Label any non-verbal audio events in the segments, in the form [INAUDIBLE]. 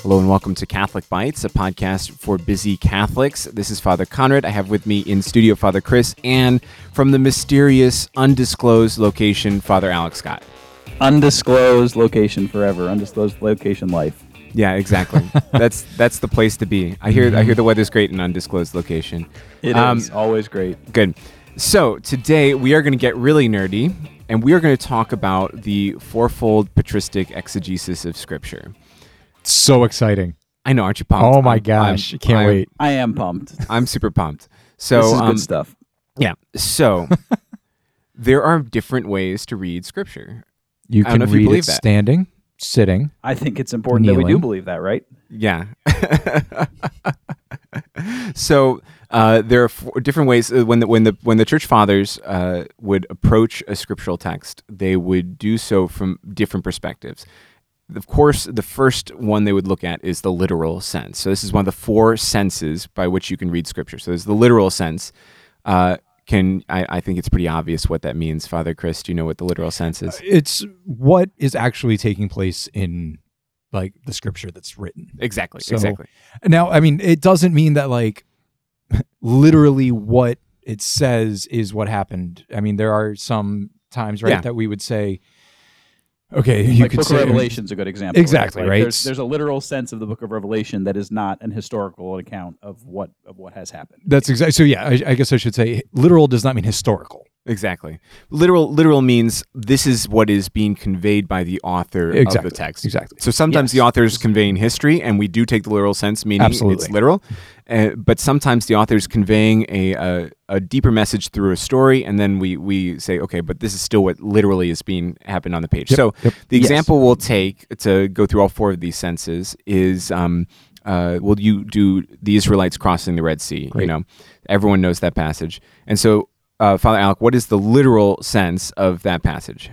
Hello and welcome to Catholic Bytes, a podcast for busy Catholics. This is Father Conrad. I have with me in studio Father Chris and from the mysterious, undisclosed location, Father Alex Scott. Undisclosed location forever. Undisclosed location life. Yeah, exactly. [LAUGHS] that's that's the place to be. I hear I hear the weather's great in undisclosed location. It is Um, always great. Good. So today we are going to get really nerdy, and we are going to talk about the fourfold patristic exegesis of Scripture. So exciting. I know, aren't you pumped? Oh my I'm- gosh. I'm- Can't I'm- wait. I am pumped. [LAUGHS] I'm super pumped. So this is um, good stuff. Yeah. So [LAUGHS] there are different ways to read Scripture. You can know if you read believe it that. standing, sitting. I think it's important that we do believe that, right? Yeah. [LAUGHS] so uh, there are four different ways uh, when the when the when the church fathers uh, would approach a scriptural text, they would do so from different perspectives. Of course, the first one they would look at is the literal sense. So this is one of the four senses by which you can read scripture. So there's the literal sense. Uh, can I, I think it's pretty obvious what that means, Father Chris? Do you know what the literal sense is? It's what is actually taking place in like the scripture that's written. Exactly. So- exactly. Now, I mean, it doesn't mean that like literally what it says is what happened. I mean, there are some times, right, Yeah. that we would say, okay, you like could Book say of Revelation is a good example. Exactly, Like, right? There's, there's a literal sense of the Book of Revelation that is not an historical account of what of what has happened. That's exactly. So yeah, I, I guess I should say literal does not mean historical. Exactly. Literal literal means this is what is being conveyed by the author Exactly. of the text. Exactly. So sometimes the author is conveying history, and we do take the literal sense, meaning it's literal. Uh, but sometimes the author is conveying a, a a deeper message through a story, and then we we say, okay, but this is still what literally is being happened on the page. Yep, So yep. the Yes. example we'll take to go through all four of these senses is. Um, uh, will you do the Israelites crossing the Red Sea? You know, everyone knows that passage, and so uh, Father Alec, what is the literal sense of that passage?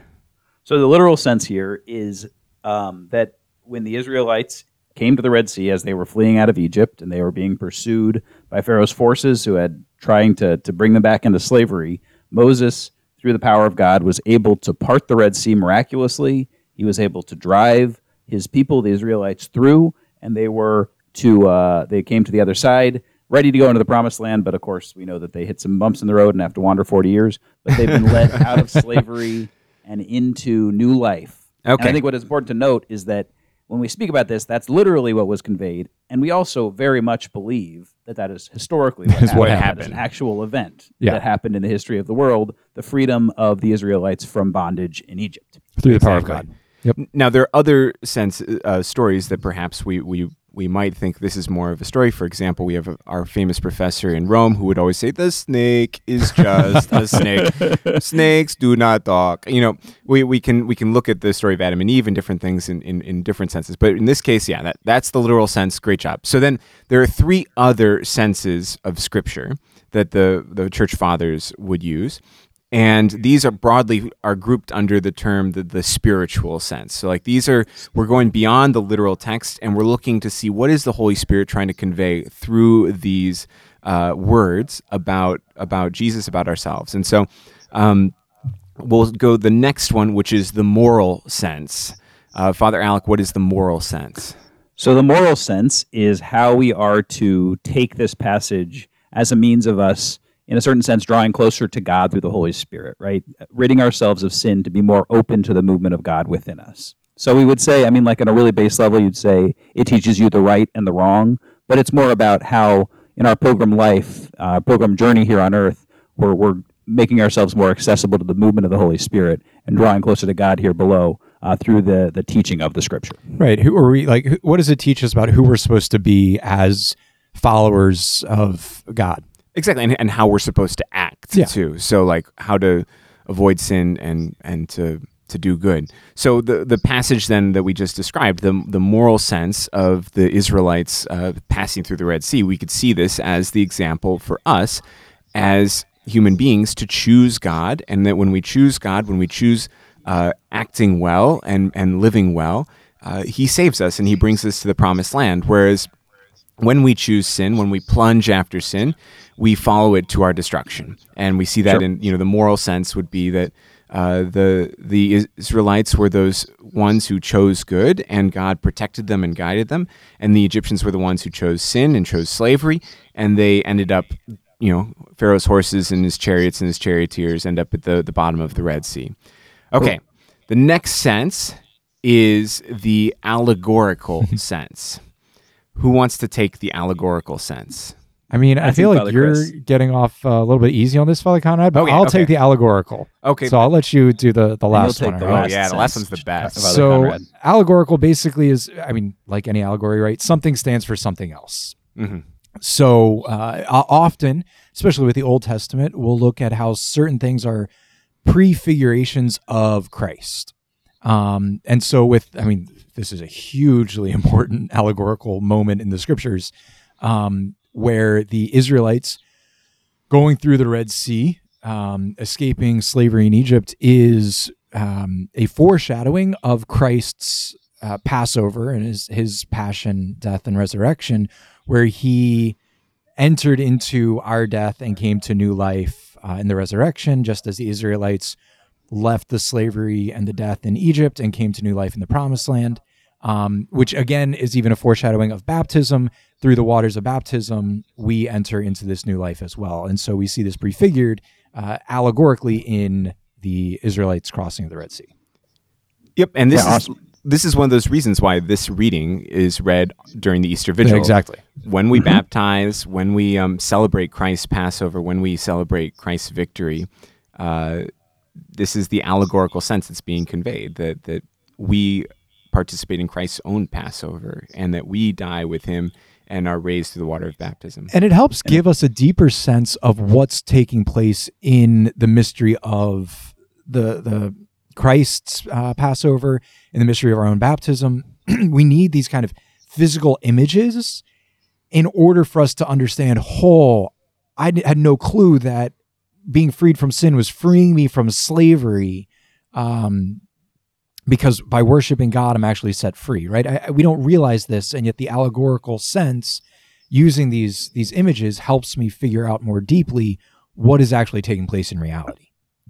So the literal sense here is um, that when the Israelites came to the Red Sea as they were fleeing out of Egypt and they were being pursued by Pharaoh's forces who had trying to, to bring them back into slavery, Moses, through the power of God, was able to part the Red Sea miraculously. He was able to drive his people, the Israelites, through, and they were to uh, they came to the other side, ready to go into the promised land. But of course, we know that they hit some bumps in the road and have to wander forty years. But they've been led [LAUGHS] out of slavery and into new life. And Okay. I think what is important to note is that when we speak about this, that's literally what was conveyed, and we also very much believe that that is historically [LAUGHS] what Is happened. what That is happened. an actual event Yeah. that happened in the history of the world, the freedom of the Israelites from bondage in Egypt. through the power of Exactly. God. Yep. Now there are other sense uh, stories that perhaps we, we we might think this is more of a story. For example, we have our famous professor in Rome who would always say, "The snake is just a snake. [LAUGHS] Snakes do not talk." You know, we, we can we can look at the story of Adam and Eve and different things in, in, in different senses. But in this case, yeah, that that's the literal sense. Great job. So then there are three other senses of Scripture that the the church fathers would use and these are broadly are grouped under the term the, the spiritual sense. So like these are we're going beyond the literal text and we're looking to see what is the holy spirit trying to convey through these uh, words about about jesus about ourselves. And so um, we'll go the next one which is the moral sense. Uh, father alec what is the moral sense? So the moral sense is how we are to take this passage as a means of us, in a certain sense, drawing closer to God through the Holy Spirit, right? Ridding ourselves of sin to be more open to the movement of God within us. So we would say, I mean, like on a really base level, you'd say it teaches you the right and the wrong, but it's more about how in our pilgrim life, uh, pilgrim journey here on earth, we're, we're making ourselves more accessible to the movement of the Holy Spirit and drawing closer to God here below uh, through the, the teaching of the Scripture. Right. Who are we like? What does it teach us about who we're supposed to be as followers of God? Exactly and, and how we're supposed to act Yeah. too so like how to avoid sin and and to to do good so the the passage then that we just described the the moral sense of the israelites uh, passing through the red sea we could see this as the example for us as human beings to choose god and that when we choose god when we choose uh, acting well and and living well uh, he saves us and he brings us to the promised land whereas when we choose sin, when we plunge after sin, we follow it to our destruction. And we see that Sure. in you know the moral sense would be that uh, the the Israelites were those ones who chose good, and God protected them and guided them. And the Egyptians were the ones who chose sin and chose slavery, and they ended up, you know, Pharaoh's horses and his chariots and his charioteers end up at the, the bottom of the Red Sea. Okay, the next sense is the allegorical [LAUGHS] sense. Who wants to take the allegorical sense? I mean, I, I feel like Father you're Chris. getting off uh, a little bit easy on this, Father Conrad, but Okay, I'll okay. take the allegorical. Okay. So I'll let you do the, the last one. the all oh, right? yeah, the last one's the best. Father so Conrad. allegorical basically is, I mean, like any allegory, right? Something stands for something else. hmm So uh, often, especially with the Old Testament, we'll look at how certain things are prefigurations of Christ. Um, and so, with I mean, this is a hugely [LAUGHS] important allegorical moment in the scriptures, um, where the Israelites going through the Red Sea, um, escaping slavery in Egypt, is um, a foreshadowing of Christ's uh, Passover and his his passion, death, and resurrection, where he entered into our death and came to new life uh, in the resurrection, just as the Israelites left the slavery and the death in Egypt and came to new life in the promised land, um, which again is even a foreshadowing of baptism. Through the waters of baptism, we enter into this new life as well. And so we see this prefigured uh, allegorically in the Israelites crossing of the Red Sea. Yep, and this Yeah, is awesome. this is one of those reasons why this reading is read during the Easter Vigil. exactly. When we baptize, when we um, celebrate Christ's Passover, when we celebrate Christ's victory, uh, this is the allegorical sense that's being conveyed that that we participate in Christ's own Passover and that we die with Him and are raised through the water of baptism. And it helps give us a deeper sense of what's taking place in the mystery of the the Christ's uh, Passover and the mystery of our own baptism. [CLEARS THROAT] we need these kind of physical images in order for us to understand. Whole, I had no clue that being freed from sin was freeing me from slavery. Um, because by worshiping God, I'm actually set free, right? I, I- we don't realize this, and yet the allegorical sense using these these images helps me figure out more deeply what is actually taking place in reality.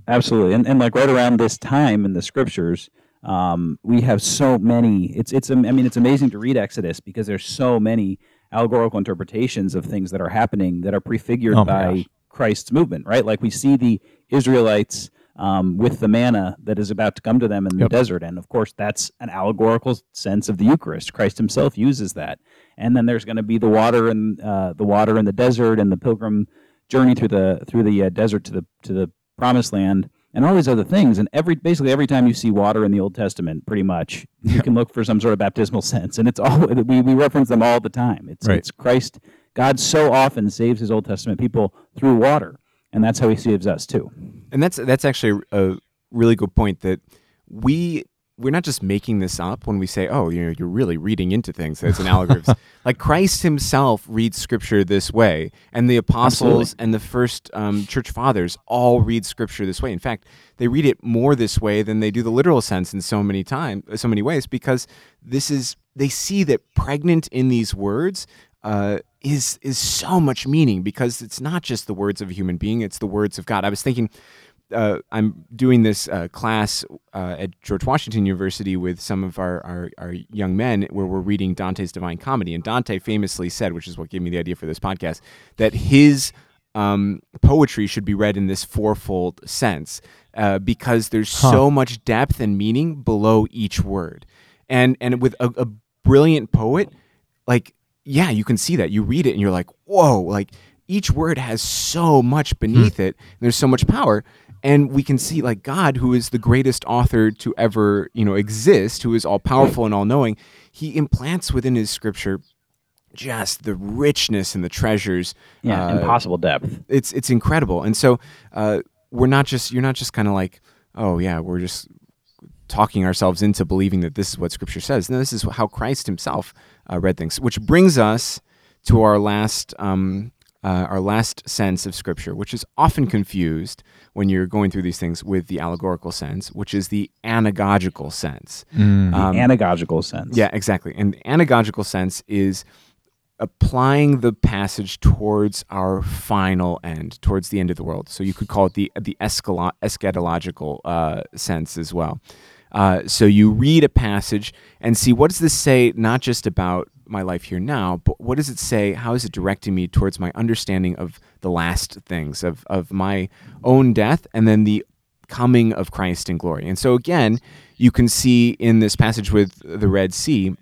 Absolutely, and and like right around this time in the scriptures, um, we have so many. It's it's I mean it's amazing to read Exodus because there's so many allegorical interpretations of things that are happening that are prefigured Oh by gosh. Christ's movement. Right, like we see the Israelites um, with the manna that is about to come to them in Yep. the desert, and of course that's an allegorical sense of the Eucharist. Christ Himself uses that, and then there's going to be the water and uh, the water in the desert and the pilgrim journey through the through the uh, desert to the to the promised land and all these other things and every basically every time you see water in the old testament pretty much you can look for some sort of baptismal [LAUGHS] sense and it's all we, we reference them all the time it's Right. it's christ god so often saves his old testament people through water and that's how he saves us too And that's that's actually a really good point that we we're not just making this up when we say, "Oh, you know, you're really reading into things." That's an allegory. [LAUGHS] like Christ Himself reads Scripture this way, and the apostles and the first um, church fathers all read Scripture this way. In fact, they read it more this way than they do the literal sense in so many time, so many ways, because this is they see that pregnant in these words uh, is is so much meaning because it's not just the words of a human being; it's the words of God. I was thinking uh, I'm doing this uh, class uh, at George Washington University with some of our, our, our young men where we're reading Dante's Divine Comedy. And Dante famously said, which is what gave me the idea for this podcast, that his um, poetry should be read in this fourfold sense uh, because there's so much depth and meaning below each word. And, and with a, a brilliant poet, like, yeah, you can see that. You read it and you're like, whoa, like each word has so much beneath it. And there's so much power. And we can see like God, who is the greatest author to ever, you know, exist, who is all powerful and all knowing, he implants within his scripture just the richness and the treasures. yeah uh, impossible depth it's it's incredible. And so uh, we're not just you're not just kind of like, oh yeah, we're just talking ourselves into believing that this is what Scripture says. No, this is how Christ Himself uh, read things. Which brings us to our last um, uh, our last sense of Scripture, which is often confused when you're going through these things with the allegorical sense, which is the anagogical sense. Um, anagogical sense yeah, exactly. And the anagogical sense is applying the passage towards our final end, towards the end of the world. So you could call it the the eschatological uh, sense as well. Uh, so you read a passage and see what does this say, not just about my life here now, but what does it say? How is it directing me towards my understanding of the last things, of, of my own death, and then the coming of Christ in glory? And so, again, you can see in this passage with the Red Sea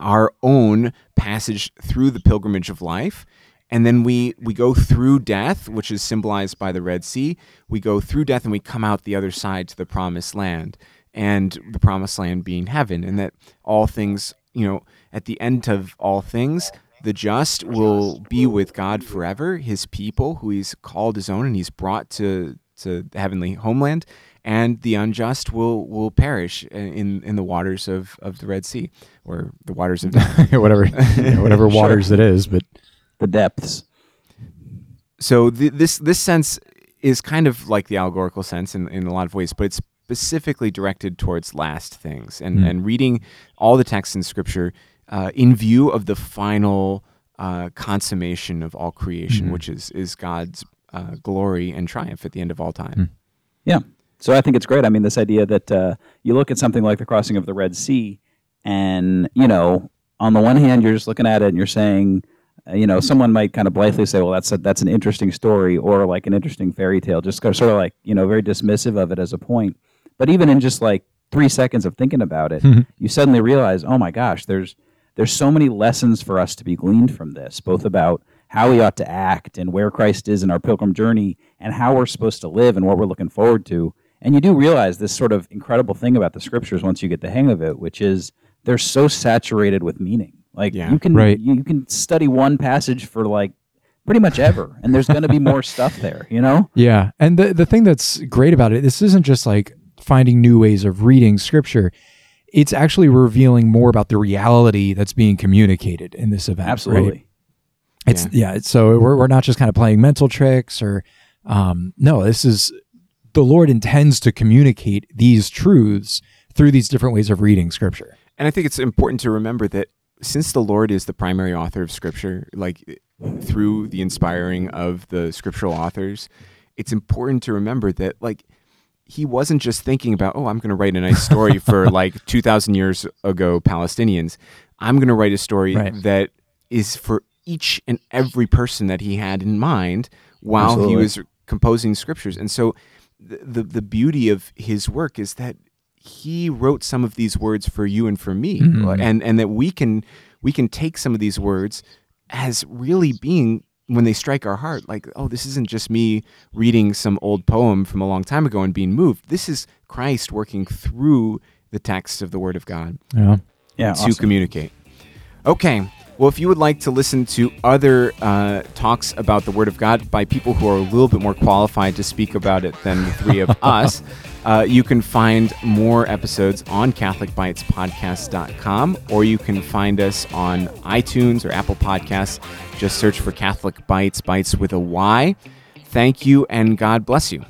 our own passage through the pilgrimage of life and then we we go through death which is symbolized by the red sea we go through death and we come out the other side to the promised land and the promised land being heaven and that all things you know at the end of all things the just will be with God forever, his people who he's called his own and he's brought to to the heavenly homeland, and the unjust will will perish in in the waters of, of the Red Sea or the waters of [LAUGHS] death. whatever [LAUGHS] yeah, whatever Sure. waters it is, but The depths. so th- this this sense is kind of like the allegorical sense in, in a lot of ways, but it's specifically directed towards last things and, Mm. and reading all the texts in Scripture uh, in view of the final uh, consummation of all creation, Mhm. which is is God's uh, glory and triumph at the end of all time. Yeah. So I think it's great. I mean, this idea that uh, you look at something like the crossing of the Red Sea, and you know, on the one hand, you're just looking at it and you're saying, uh, you know, someone might kind of blithely say, "Well, that's a, that's an interesting story," or like an interesting fairy tale, just sort of like you know, very dismissive of it as a point. But even in just like three seconds of thinking about it, mm-hmm. you suddenly realize, oh my gosh, there's there's so many lessons for us to be gleaned from this, both about how we ought to act and where Christ is in our pilgrim journey and how we're supposed to live and what we're looking forward to. And you do realize this sort of incredible thing about the scriptures once you get the hang of it, which is they're so saturated with meaning. Like Yeah. you can Right. you, you can study one passage for like pretty much ever and there's going to be more [LAUGHS] stuff there, you know? Yeah. And the, the thing that's great about it, this isn't just like finding new ways of reading scripture. It's actually revealing more about the reality that's being communicated in this event. right? Absolutely. It's yeah. it's, so we're, we're not just kind of playing mental tricks or um, no, this is the Lord intends to communicate these truths through these different ways of reading scripture. And I think it's important to remember that since the Lord is the primary author of Scripture, like through the inspiring of the scriptural authors, it's important to remember that like he wasn't just thinking about, oh, I'm going to write a nice story [LAUGHS] for like 2,000 years ago Palestinians. I'm going to write a story Right. that is for each and every person that he had in mind while he was composing scriptures. And so the, the the beauty of his work is that he wrote some of these words for you and for me Mhm. and and that we can we can take some of these words as really being when they strike our heart like oh this isn't just me reading some old poem from a long time ago and being moved this is Christ working through the text of the word of God Yeah. Yeah. to awesome. communicate. Okay. Well, if you would like to listen to other uh, talks about the Word of God by people who are a little bit more qualified to speak about it than the three of [LAUGHS] us, uh, you can find more episodes on CatholicBytesPodcast.com or you can find us on iTunes or Apple Podcasts. Just search for Catholic Bytes, Bytes with a Y. Thank you, and God bless you.